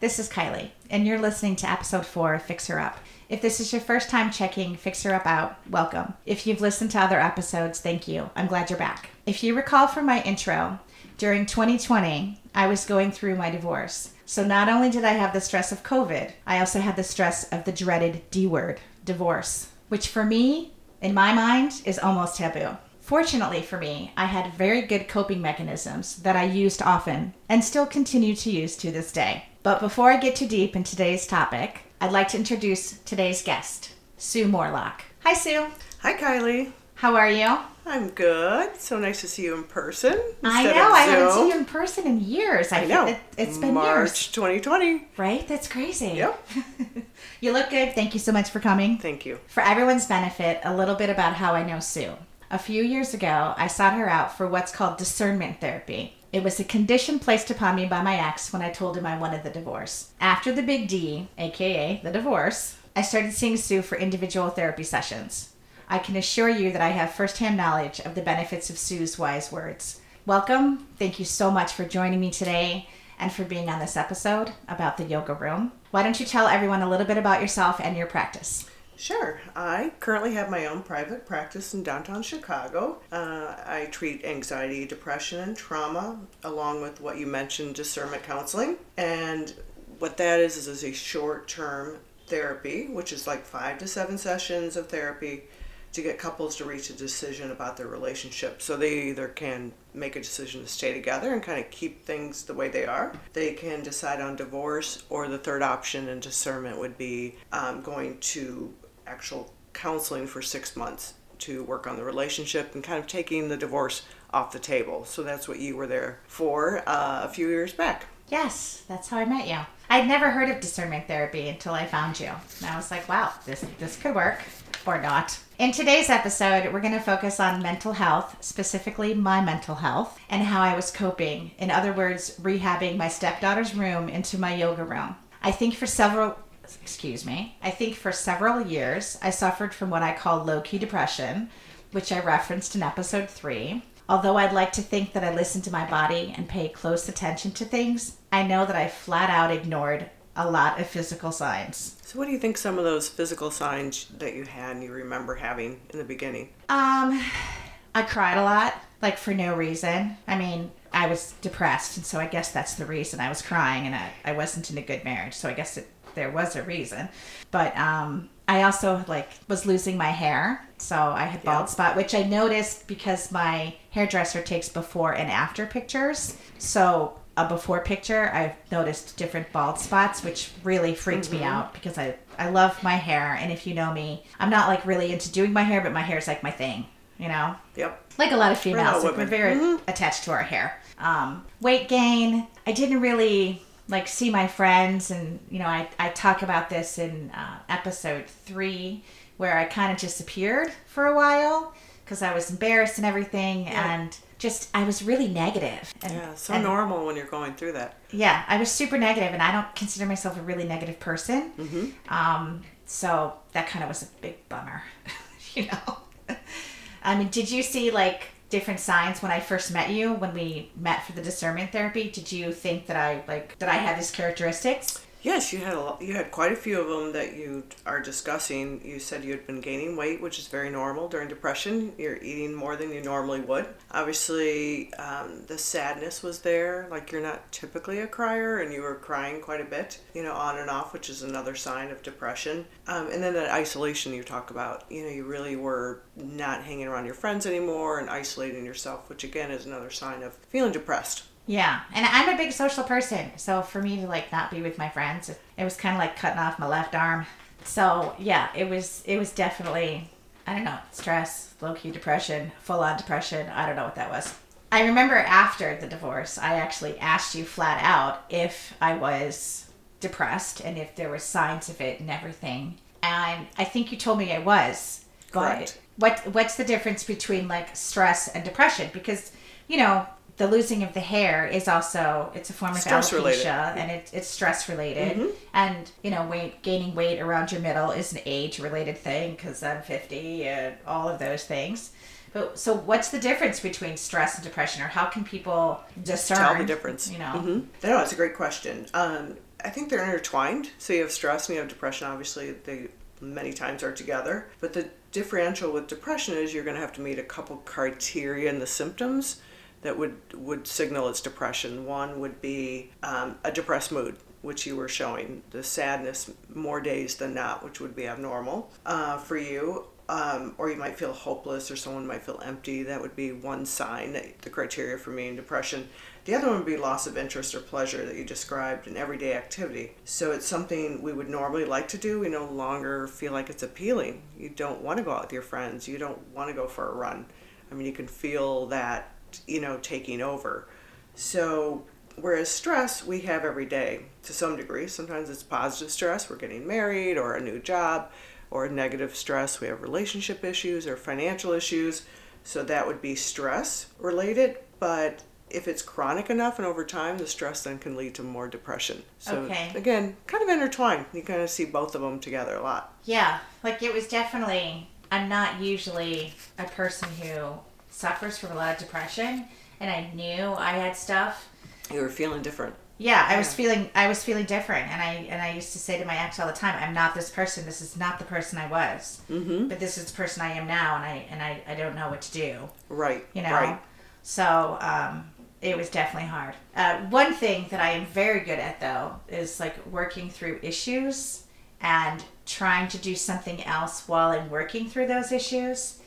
this is Kylie, and you're listening to episode four Fix Her Up. If this is your first time checking Fix Her Up out, welcome. If you've listened to other episodes, thank you. I'm glad you're back. If you recall from my intro, during 2020, I was going through my divorce. So not only did I have the stress of COVID, I also had the stress of the dreaded D word, divorce, which for me, in my mind, is almost taboo. Fortunately for me, I had very good coping mechanisms that I used often and still continue to use to this day. But before I get too deep in today's topic, I'd like to introduce today's guest, Sue Morlock. Hi, Sue. Hi, Kylie. How are you? I'm good. So nice to see you in person. I know. I haven't seen you in person in years. I, I know. It, it's been March years, 2020. right? That's crazy. Yep. You look good. Thank you so much for coming. Thank you. For everyone's benefit, a little bit about how I know Sue. A few years ago, I sought her out for what's called discernment therapy. It was a condition placed upon me by my ex when I told him I wanted the divorce. After the big D, aka the divorce, I started seeing Sue for individual therapy sessions. I can assure you that I have firsthand knowledge of the benefits of Sue's wise words. Welcome. Thank you so much for joining me today and for being on this episode about the yoga room. Why don't you tell everyone a little bit about yourself and your practice? Sure. I currently have my own private practice in downtown Chicago. Uh, I treat anxiety, depression, and trauma, along with what you mentioned, discernment counseling. And what that is is, a short term therapy, which is like five to seven sessions of therapy to get couples to reach a decision about their relationship. So they either can make a decision to stay together and kind of keep things the way they are. They can decide on divorce, or the third option in discernment would be um, going to actual counseling for six months to work on the relationship and kind of taking the divorce off the table. So that's what you were there for uh, a few years back. Yes, that's how I met you. I'd never heard of discernment therapy until I found you. And I was like, wow, this this could work or not. In today's episode, we're going to focus on mental health, specifically my mental health, and how I was coping. In other words, rehabbing my stepdaughter's room into my yoga room. I think for several excuse me. I think for several years I suffered from what I call low-key depression, which I referenced in episode 3. Although I'd like to think that I listen to my body and pay close attention to things, I know that I flat out ignored a lot of physical signs. So, what do you think some of those physical signs that you had and you remember having in the beginning? Um, I cried a lot, like for no reason. I mean, I was depressed, and so I guess that's the reason I was crying, and I, I wasn't in a good marriage, so I guess it, there was a reason. But um, I also like was losing my hair, so I had bald Yeah. spot, which I noticed because my hairdresser takes before and after pictures. So a before picture, I've noticed different bald spots, which really freaked me out because I I love my hair, and if you know me, I'm not like really into doing my hair, but my hair is like my thing, you know Yep. like a lot of females, we're women. very attached to our hair. Um, weight gain. I didn't really like see my friends, and you know, I I talk about this in uh, episode three, where I kind of disappeared for a while because I was embarrassed and everything, and just I was really negative. And, Yeah, so and- normal when you're going through that. yeah, I was super negative, and I don't consider myself a really negative person. Hmm. Um, so that kind of was a big bummer, you know. I mean, did you see like different signs when I first met you when we met for the discernment therapy? Did you think that I like that I had these characteristics? Yes, you had a lot, you had quite a few of them that you are discussing. You said you had been gaining weight, which is very normal during depression. You're eating more than you normally would. Obviously, um, the sadness was there. Like you're not typically a crier, and you were crying quite a bit, you know, on and off, which is another sign of depression. Um, and then that isolation you talk about. You know, you really were not hanging around your friends anymore and isolating yourself, which again is another sign of feeling depressed. Yeah, and I'm a big social person, so for me to like not be with my friends, it, was kind of like cutting off my left arm. So yeah, it was it was definitely I don't know stress, low key depression, full on depression. I don't know what that was. I remember after the divorce, I actually asked you flat out if I was depressed and if there were signs of it and everything, and I think you told me I was. Correct. But what what's the difference between like stress and depression? Because you know the losing of the hair is also it's a form of Stress alopecia related. and it, it's stress related Mm-hmm. and you know weight gaining weight around your middle is an age related thing because i'm 50 and all of those things but so what's the difference between stress and depression or how can people discern tell the difference. you know hmm No, it's a great question. Um, I think they're intertwined. So you have stress and you have depression. Obviously, they many times are together. But the differential with depression is you're going to have to meet a couple criteria in the symptoms that would would signal it's depression. One would be um, a depressed mood, which you were showing, the sadness more days than not, which would be abnormal uh, for you. Um, or you might feel hopeless, or someone might feel empty. That would be one sign that the criteria for me depression. The other one would be loss of interest or pleasure that you described in everyday activity. So it's something we would normally like to do. We no longer feel like it's appealing. You don't want to go out with your friends. You don't want to go for a run. I mean, you can feel that, you know, taking over. So whereas stress we have every day to some degree. Sometimes it's positive stress, we're getting married or a new job, or negative stress, we have relationship issues or financial issues. So that would be stress related, but if it's chronic enough and over time, the stress then can lead to more depression. So Okay. again, kind of intertwined. You kind of see both of them together a lot. Yeah, like it was definitely. I'm not usually a person who suffers from a lot of depression, and I knew I had stuff. You were feeling different. Yeah, I was feeling I was feeling different, and I and I used to say to my ex all the time, "I'm not this person. This is not the person I was, Mm-hmm. but this is the person I am now, and I and I, I don't know what to do." Right. you know. Right. So um, it was definitely hard. Uh, one thing that I am very good at though is like working through issues and trying to do something else while I'm working through those issues.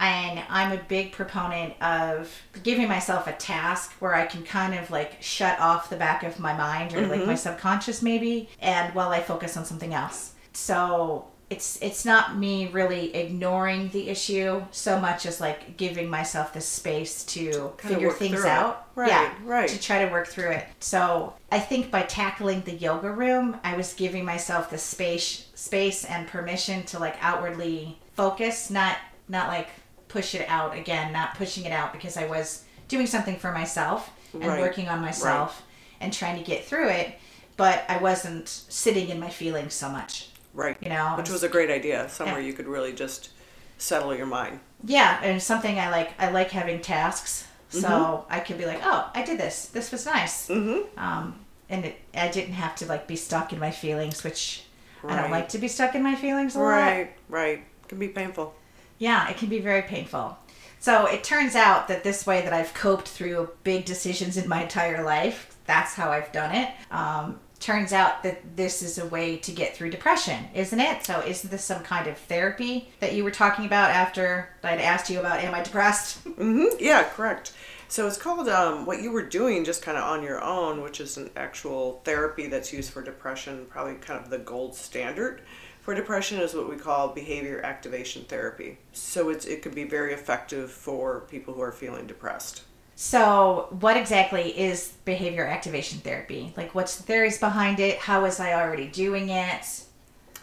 And I'm a big proponent of giving myself a task where I can kind of like shut off the back of my mind or like my mm-hmm. subconscious maybe, and while I focus on something else. So it's it's not me really ignoring the issue so much as like giving myself the space to kinda figure things it. out. Right, yeah, right. To try to work through it. So I think by tackling the yoga room, I was giving myself the space space and permission to like outwardly focus, not not like push it out again, not pushing it out because I was doing something for myself and Right, working on myself and trying to get through it, but I wasn't sitting in my feelings so much. Right. You know, Which was a great idea. Somewhere Yeah. you could really just settle your mind. Yeah, and something I like. I like having tasks, so I could be like, "Oh, I did this. This was nice." Mm-hmm. Um, and it, I didn't have to like be stuck in my feelings, which I don't like to be stuck in my feelings a lot. Right. Right. Can be painful. Yeah, it can be very painful. So it turns out that this way that I've coped through big decisions in my entire life, that's how I've done it. Um, turns out that this is a way to get through depression, isn't it? So isn't this some kind of therapy that you were talking about after I'd asked you about am I depressed? hmm Yeah, correct. So it's called um, what you were doing just kind of on your own, which is an actual therapy that's used for depression, probably kind of the gold standard for depression is what we call behavior activation therapy. So it's it can be very effective for people who are feeling depressed. So, what exactly is behavior activation therapy? Like, what's the theories behind it? How was I already doing it?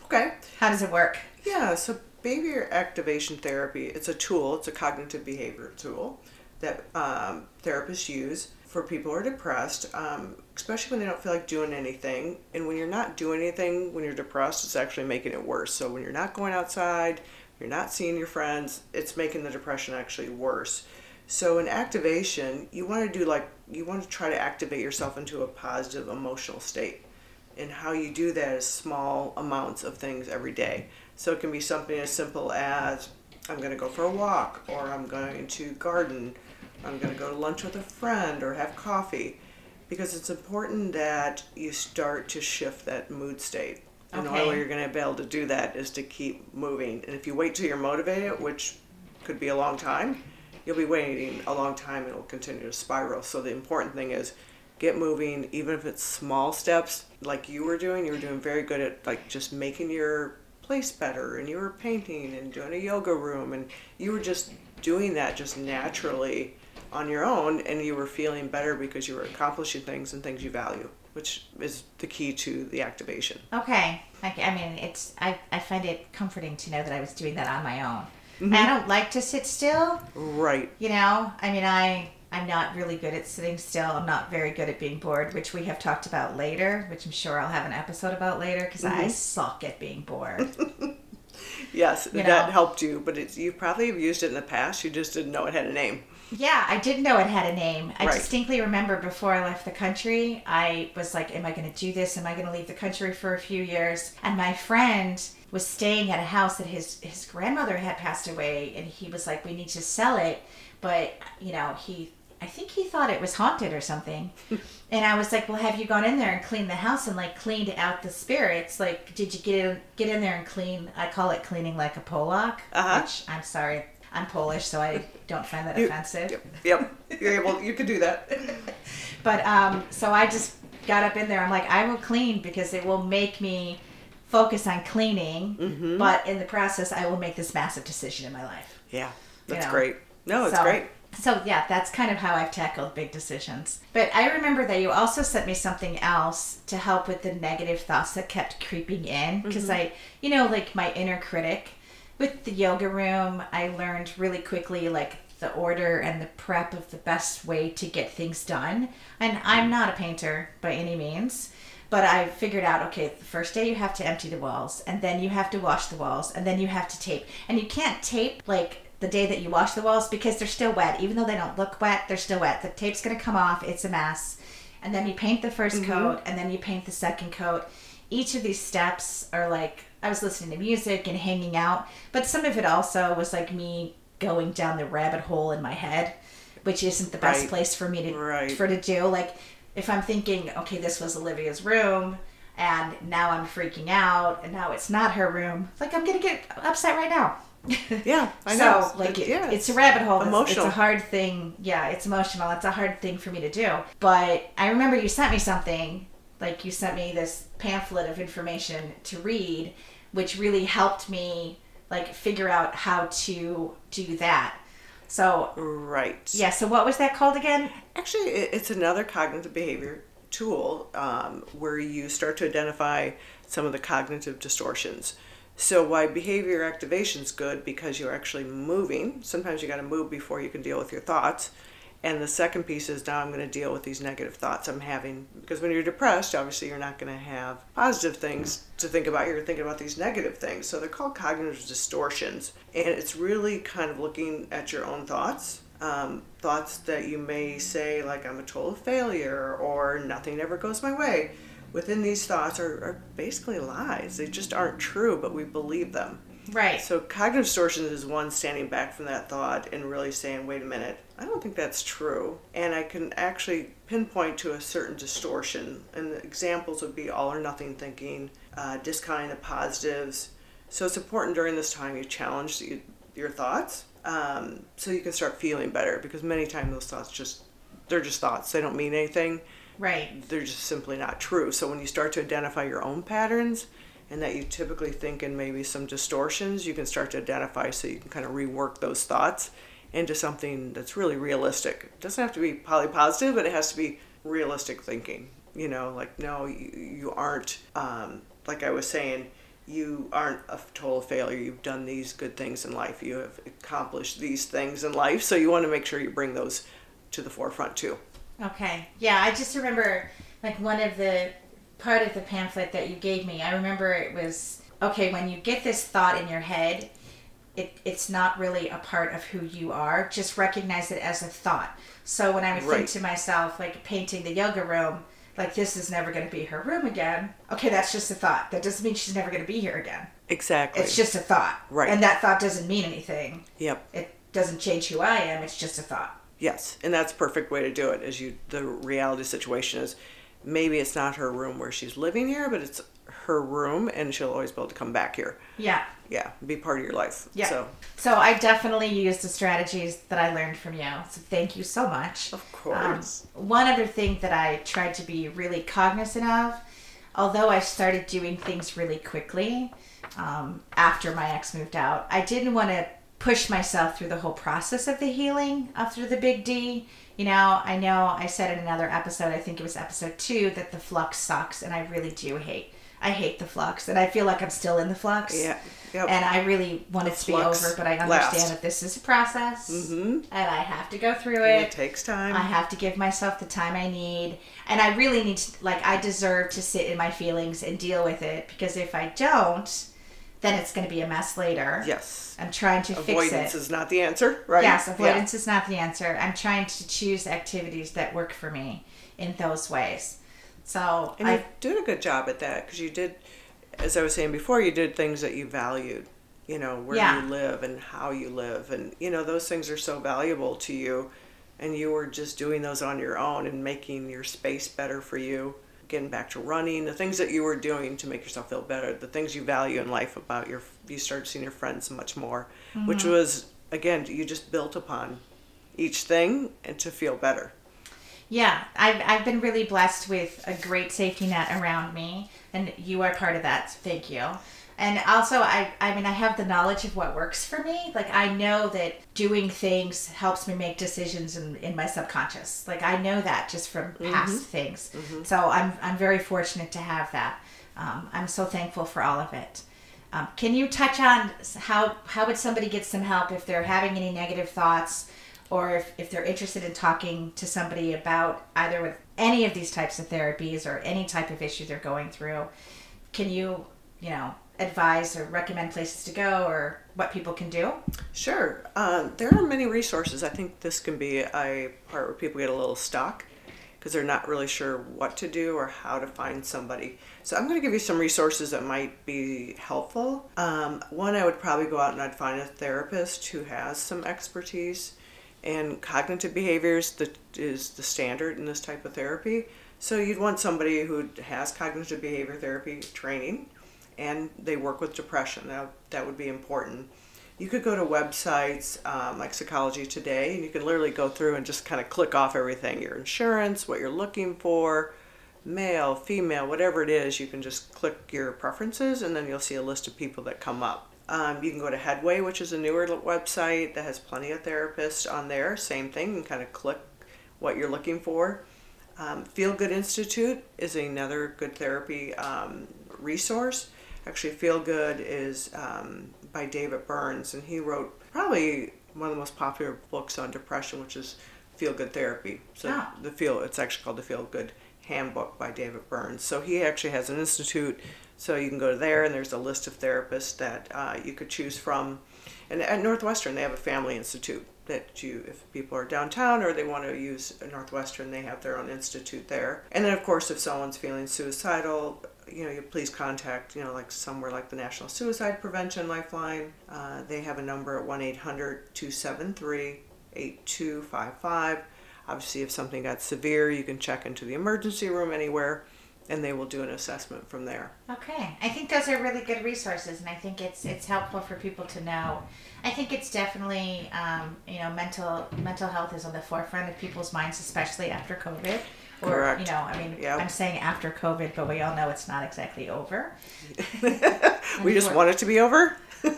Okay. How does it work? Yeah, so behavior activation therapy, it's a tool, it's a cognitive behavior tool that um, therapists use for people who are depressed, um, especially when they don't feel like doing anything. And when you're not doing anything, when you're depressed, it's actually making it worse. So when you're not going outside, you're not seeing your friends, it's making the depression actually worse. So in activation, you want to do like, you want to try to activate yourself into a positive emotional state and how you do that is small amounts of things every day. So it can be something as simple as I'm going to go for a walk, or I'm going to garden, I'm going to go to lunch with a friend, or have coffee. Because it's important that you start to shift that mood state. And the only way you're going to be able to do that is to keep moving. And if you wait till you're motivated, which could be a long time, you'll be waiting a long time and it'll continue to spiral. So the important thing is get moving, even if it's small steps like you were doing. You were doing very good at like just making your place better and you were painting and doing a yoga room and you were just doing that just naturally on your own and you were feeling better because you were accomplishing things and things you value, which is the key to the activation. Okay. I, I mean, it's I, I find it comforting to know that I was doing that on my own. And mm-hmm. I don't like to sit still. Right. You know, I mean, I I'm not really good at sitting still. I'm not very good at being bored, which we have talked about later, which I'm sure I'll have an episode about later because I mm-hmm. suck at being bored. Yes, You that know. helped you, but it's, you probably have used it in the past. You just didn't know it had a name. Yeah, I didn't know it had a name. I Right. distinctly remember before I left the country, I was like, Am I going to do this? Am I going to leave the country for a few years? And my friend was staying at a house that his, his grandmother had passed away, and he was like, We need to sell it. But, you know, he. I think he thought it was haunted or something. and I was like, "Well, have you gone in there and cleaned the house and like cleaned out the spirits? Like, did you get in get in there and clean? I call it cleaning like a Polak, Uh-huh. which I'm sorry, I'm Polish, so I don't find that You- offensive. Yep, yep. You're able. You could do that. But um, so I just got up in there. I'm like, I will clean because it will make me focus on cleaning. Mm-hmm. But in the process, I will make this massive decision in my life. Yeah, that's know. great. No, it's So- great. So yeah, that's kind of how I've tackled big decisions. But I remember that you also sent me something else to help with the negative thoughts that kept creeping in because I, you know, like my inner critic with the yoga room, I learned really quickly like the order and the prep of the best way to get things done. And I'm mm. not a painter by any means. But I figured out, okay, the first day you have to empty the walls, and then you have to wash the walls, and then you have to tape. And you can't tape like the day that you wash the walls because they're still wet. Even though they don't look wet, they're still wet. The tape's gonna come off, it's a mess. And then you paint the 1st mm-hmm. coat, and then you paint the second coat. Each of these steps are like I was listening to music and hanging out, but some of it also was like me going down the rabbit hole in my head, which isn't the best Right. place for me to Right. for to do. Like if I'm thinking, okay, this was Olivia's room, and now I'm freaking out, and now it's not her room. Like I'm gonna get upset right now. Yeah, I so know. So like it, yeah, it's a rabbit hole. It's- emotional. It's a hard thing. Yeah, it's emotional. It's a hard thing for me to do. But I remember you sent me something. Like you sent me this pamphlet of information to read, which really helped me like figure out how to do that. So right. yeah. So what was that called again? Actually, it's another cognitive behavior tool um, where you start to identify some of the cognitive distortions. So, why behavior activation is good because you're actually moving. Sometimes you got to move before you can deal with your thoughts. And the second piece is now I'm going to deal with these negative thoughts I'm having. Because when you're depressed, obviously you're not going to have positive things to think about. You're thinking about these negative things. So they're called cognitive distortions. And it's really kind of looking at your own thoughts. Um, thoughts that you may say, like, I'm a total failure or nothing ever goes my way. Within these thoughts are, are basically lies. They just aren't true, but we believe them. Right. So cognitive distortions is one standing back from that thought and really saying, wait a minute, I don't think that's true. And I can actually pinpoint to a certain distortion. And the examples would be all or nothing thinking, uh, discounting the positives. So it's important during this time you challenge the, your thoughts um, so you can start feeling better because many times those thoughts just, they're just thoughts. They don't mean anything right. they're just simply not true. So when you start to identify your own patterns and that you typically think in maybe some distortions, you can start to identify so you can kind of rework those thoughts into something that's really realistic. It doesn't have to be poly positive, but it has to be realistic thinking. You know, like no, you, you aren't. Um, like I was saying, you aren't a total failure. You've done these good things in life. You have accomplished these things in life. So you want to make sure you bring those to the forefront too. Okay. Yeah, I just remember like one of the part of the pamphlet that you gave me. I remember it was okay when you get this thought in your head. It, it's not really a part of who you are. Just recognize it as a thought. So when I would Right. think to myself, like painting the yoga room, like this is never going to be her room again. Okay, that's just a thought. That doesn't mean she's never going to be here again. Exactly. It's just a thought. Right. And that thought doesn't mean anything. Yep. It doesn't change who I am. It's just a thought. Yes, and that's a perfect way to do it. Is you the reality situation is maybe it's not her room where she's living here, but it's her room, and she'll always be able to come back here. Yeah. Yeah, be part of your life. Yeah. So So I definitely used the strategies that I learned from you. So thank you so much. of course. Um, one other thing that I tried to be really cognizant of, although I started doing things really quickly um, after my ex moved out, I didn't want to push myself through the whole process of the healing after the big D. You know, I know I said in another episode, I think it was episode two, that the flux sucks, and I really do hate. I hate the flux, and I feel like I'm still in the flux. yeah. Yep. And I really want it to be over, but I understand lasts. that this is a process, Mhm. and I have to go through And it. it takes time. I have to give myself the time I need, and I really need to like I deserve to sit in my feelings and deal with it because if I don't, then it's going to be a mess later. Yes. I'm trying to fix it. Avoidance is not the answer, right? Yes, Yeah. avoidance is not the answer. I'm trying to choose activities that work for me in those ways. So And I you're doing a good job at that because you did, as I was saying before, you did things that you valued. You know where Yeah. you live and how you live, and you know those things are so valuable to you, and you were just doing those on your own and making your space better for you. Getting back to running, the things that you were doing to make yourself feel better, the things you value in life about your, you started seeing your friends much more, which Mm-hmm. was again you just built upon each thing and to feel better. Yeah, I've, I've been really blessed with a great safety net around me, and you are part of that. Thank you. And also, I, I mean, I have the knowledge of what works for me. Like, I know that doing things helps me make decisions in, in my subconscious. Like, I know that just from past things. So I'm, I'm very fortunate to have that. Um, I'm so thankful for all of it. Um, can you touch on how, how would somebody get some help if they're having any negative thoughts or if, if they're interested in talking to somebody about either with any of these types of therapies or any type of issue they're going through can you you know advise or recommend places to go or what people can do Sure. Uh, there are many resources. I think this can be a part where people get a little stuck because they're not really sure what to do or how to find somebody. So I'm going to give you some resources that might be helpful. Um, one, I would probably go out and I'd find a therapist who has some expertise in cognitive behaviors is the standard in this type of therapy. So you'd want somebody who has cognitive behavior therapy training and they work with depression. That, that would be important. You could go to websites um, like Psychology Today, and you can literally go through and just kind of click off everything your insurance, what you're looking for, male, female, whatever it is. You can just click your preferences, and then you'll see a list of people that come up. Um, you can go to Headway, which is a newer website that has plenty of therapists on there. Same thing, you can kind of click what you're looking for. Um, Feel Good Institute is another good therapy um, resource. Actually, Feel Good is um, by David Burns, and he wrote probably one of the most popular books on depression, which is Feel Good Therapy. So Ah. the feel it's actually called the Feel Good Handbook by David Burns. So he actually has an institute, so you can go there, and there's a list of therapists that uh, you could choose from. And at Northwestern, they have a family institute that you, if people are downtown or they want to use Northwestern, they have their own institute there. And then, of course, if someone's feeling suicidal, you know, you please contact, you know, like somewhere like the National Suicide Prevention Lifeline. Uh, they have a number at 1 800 273 8255. Obviously, if something got severe, you can check into the emergency room anywhere and they will do an assessment from there. okay i think those are really good resources and i think it's it's helpful for people to know i think it's definitely um, you know mental mental health is on the forefront of people's minds especially after covid or Correct. you know i mean Yep. i'm saying after covid but we all know it's not exactly over we just want it to be over. um,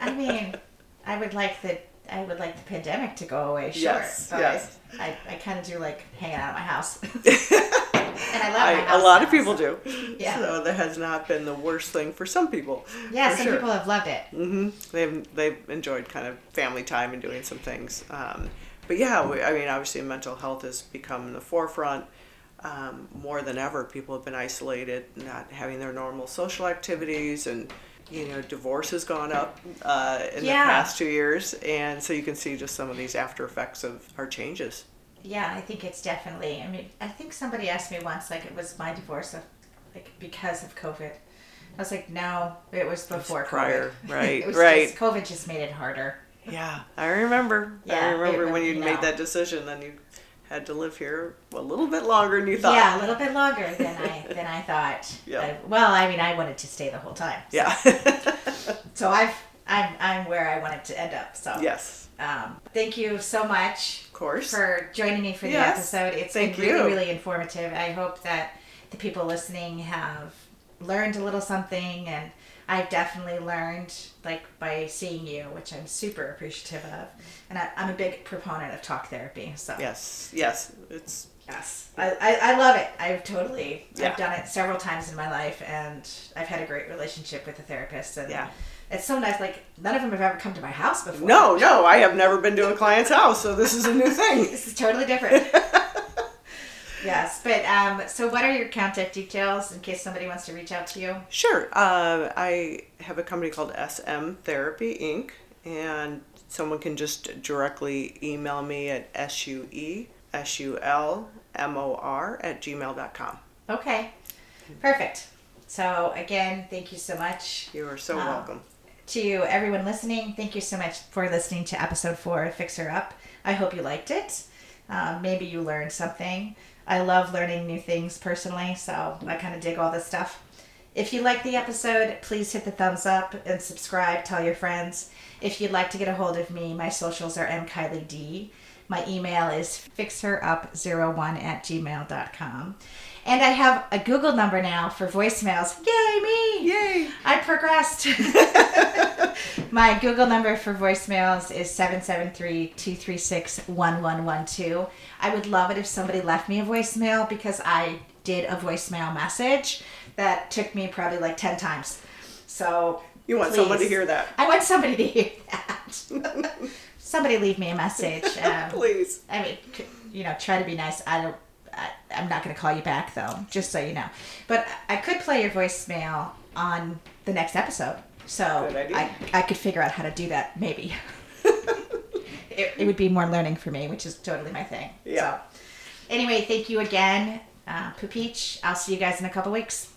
I mean, I would like the I would like the pandemic to go away, sure. Yes, but yes. I, I kind of do like hanging out at my house, and I love my house. a lot now, of people so- do. Yeah. So that has not been the worst thing for some people. Yeah, some sure. people have loved it. Mm-hmm. They've they've enjoyed kind of family time and doing some things. Um, but yeah, we, I mean, obviously, mental health has become the forefront um, more than ever. People have been isolated, not having their normal social activities, and you know, divorce has gone up uh, in Yeah. the past two years, and so you can see just some of these after effects of our changes. Yeah, I think it's definitely. I mean, I think somebody asked me once, like, it was my divorce of, like, because of COVID. I was like, no, it was before prior, COVID. right, it was right. Just, COVID just made it harder. Yeah, I remember. Yeah, I it remember when you you made that decision. Then you had to live here a little bit longer than you thought. Yeah, a little bit longer than I than I thought. Yeah. Uh, well, I mean, I wanted to stay the whole time. so- Yeah. So I've I'm I'm where I wanted to end up. So yes, um, thank you so much of course. for joining me for the Yes, episode. It's thank been really you. really informative. I hope that the people listening have learned a little something, and I've definitely learned like by seeing you, which I'm super appreciative of. And I, I'm a big proponent of talk therapy. So yes, yes. It's Yes, I, I, I love it. I've totally Yeah. I've done it several times in my life, and I've had a great relationship with the therapist. And Yeah. It's so nice. Like none of them have ever come to my house before. no, no. I have never been to a client's house, so this is a new thing. this is totally different. yes, but um, so what are your contact details in case somebody wants to reach out to you? Sure. Uh, I have a company called SM Therapy Inc. and someone can just directly email me at S-U-E S-U-L-M-O-R at gmail.com. Okay, perfect. So again, thank you so much. You are so Um, welcome. To everyone listening, thank you so much for listening to episode four of Fix Her Up. I hope you liked it. Um, maybe you learned something. I love learning new things personally, so I kind of dig all this stuff. If you like the episode, please hit the thumbs up and subscribe. Tell your friends. If you'd like to get a hold of me, my socials are mkylieD. My email is fixherup01 at gmail.com. And I have a Google number now for voicemails. Yay, me! Yay! I progressed. My Google number for voicemails is 773-236-1112. I would love it if somebody left me a voicemail because I did a voicemail message that took me probably like 10 times. So You want someone to hear that? I want somebody to hear that. somebody leave me a message. Um, Please. I mean, you know, try to be nice. I don't. I'm not going to call you back though, just so you know. But I could play your voicemail on the next episode, so I I could figure out how to do that. Maybe it, it would be more learning for me, which is totally my thing. Yeah. So, anyway, thank you again, uh, Poopeach. I'll see you guys in a couple weeks.